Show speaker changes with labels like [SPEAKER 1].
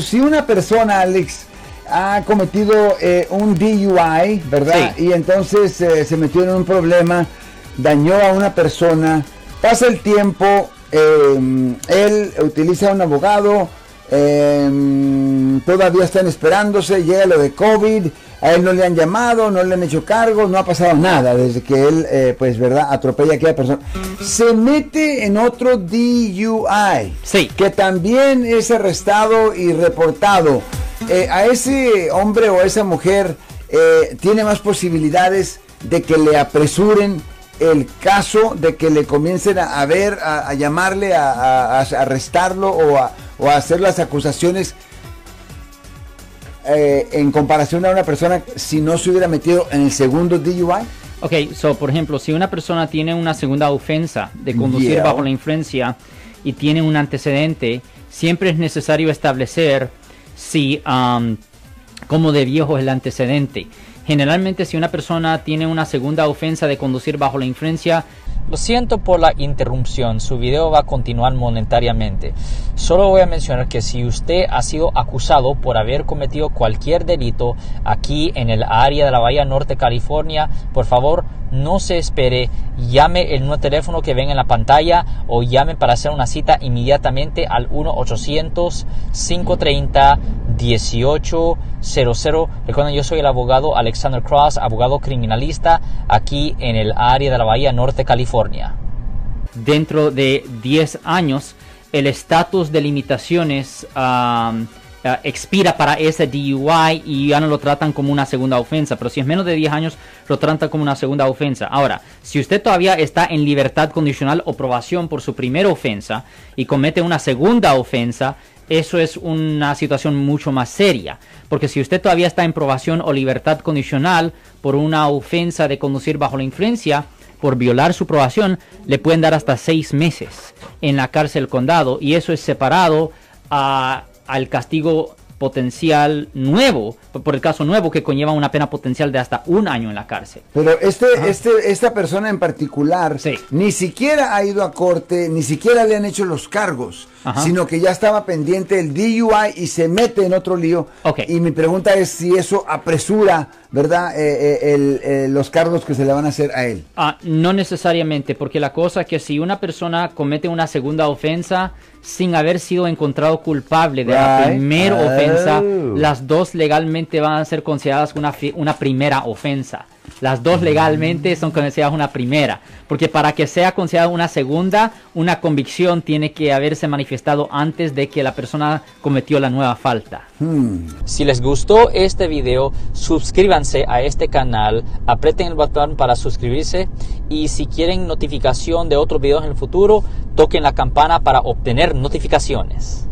[SPEAKER 1] Si una persona, Alex, ha cometido eh, un DUI, ¿verdad? Y entonces eh, se metió en un problema, dañó a una persona, pasa el tiempo, em, él utiliza un abogado, todavía están esperándose, llega lo de COVID, a él no le han llamado, no le han hecho cargo, no ha pasado nada desde que él, eh, pues, ¿verdad?, atropella a aquella persona. Se mete en otro DUI.
[SPEAKER 2] Sí.
[SPEAKER 1] Que también es arrestado y reportado. Eh, a ese hombre o a esa mujer eh, tiene más posibilidades de que le apresuren el caso, de que le comiencen a, ver, a, llamarle, a, arrestarlo o a, o a hacer las acusaciones eh, en comparación a una persona si no se hubiera metido en el segundo DUI?
[SPEAKER 2] Ok, so por ejemplo, si una persona tiene una segunda ofensa de conducir bajo la influencia y tiene un antecedente, siempre es necesario establecer si, um, cómo de viejo es el antecedente. Generalmente si una persona tiene una segunda ofensa de conducir bajo la influencia,
[SPEAKER 3] lo siento por la interrupción, su video va a continuar monetariamente. Solo voy a mencionar que si usted ha sido acusado por haber cometido cualquier delito aquí en el área de la Bahía Norte, California, por favor no se espere, llame el nuevo teléfono que ven en la pantalla o llame para hacer una cita inmediatamente al 1-800-530-1800. Recuerden, yo soy el abogado Alexander Cross, abogado criminalista aquí en el área de la Bahía Norte, California.
[SPEAKER 2] Dentro de 10 años, el estatus de limitaciones eh, expira para ese DUI y ya no lo tratan como una segunda ofensa. Pero si es menos de 10 años, lo tratan como una segunda ofensa. Ahora, si usted todavía está en libertad condicional o probación por su primera ofensa y comete una segunda ofensa, eso es una situación mucho más seria. Porque si usted todavía está en probación o libertad condicional por una ofensa de conducir bajo la influencia, por violar su probación, le pueden dar hasta seis meses en la cárcel condado y eso es separado a al castigo potencial nuevo, por el caso nuevo que conlleva una pena potencial de hasta un año en la cárcel.
[SPEAKER 1] Pero este, este, esta persona en particular ni siquiera ha ido a corte, ni siquiera le han hecho los cargos, sino que ya estaba pendiente el DUI y se mete en otro lío. Y mi pregunta es si eso apresura, ¿verdad? Eh, eh, eh, los cargos que se le van a hacer a él.
[SPEAKER 2] Ah, no necesariamente, porque la cosa es que si una persona comete una segunda ofensa sin haber sido encontrado culpable de la primera ofensa, oh. las dos legalmente van a ser consideradas una, una primera ofensa. Las dos legalmente son consideradas una primera, porque para que sea considerada una segunda, una convicción tiene que haberse manifestado antes de que la persona cometió la nueva falta.
[SPEAKER 3] Hmm. Si les gustó este video, suscríbanse a este canal, aprieten el botón para suscribirse y si quieren notificación de otros videos en el futuro, toquen la campana para obtener notificaciones.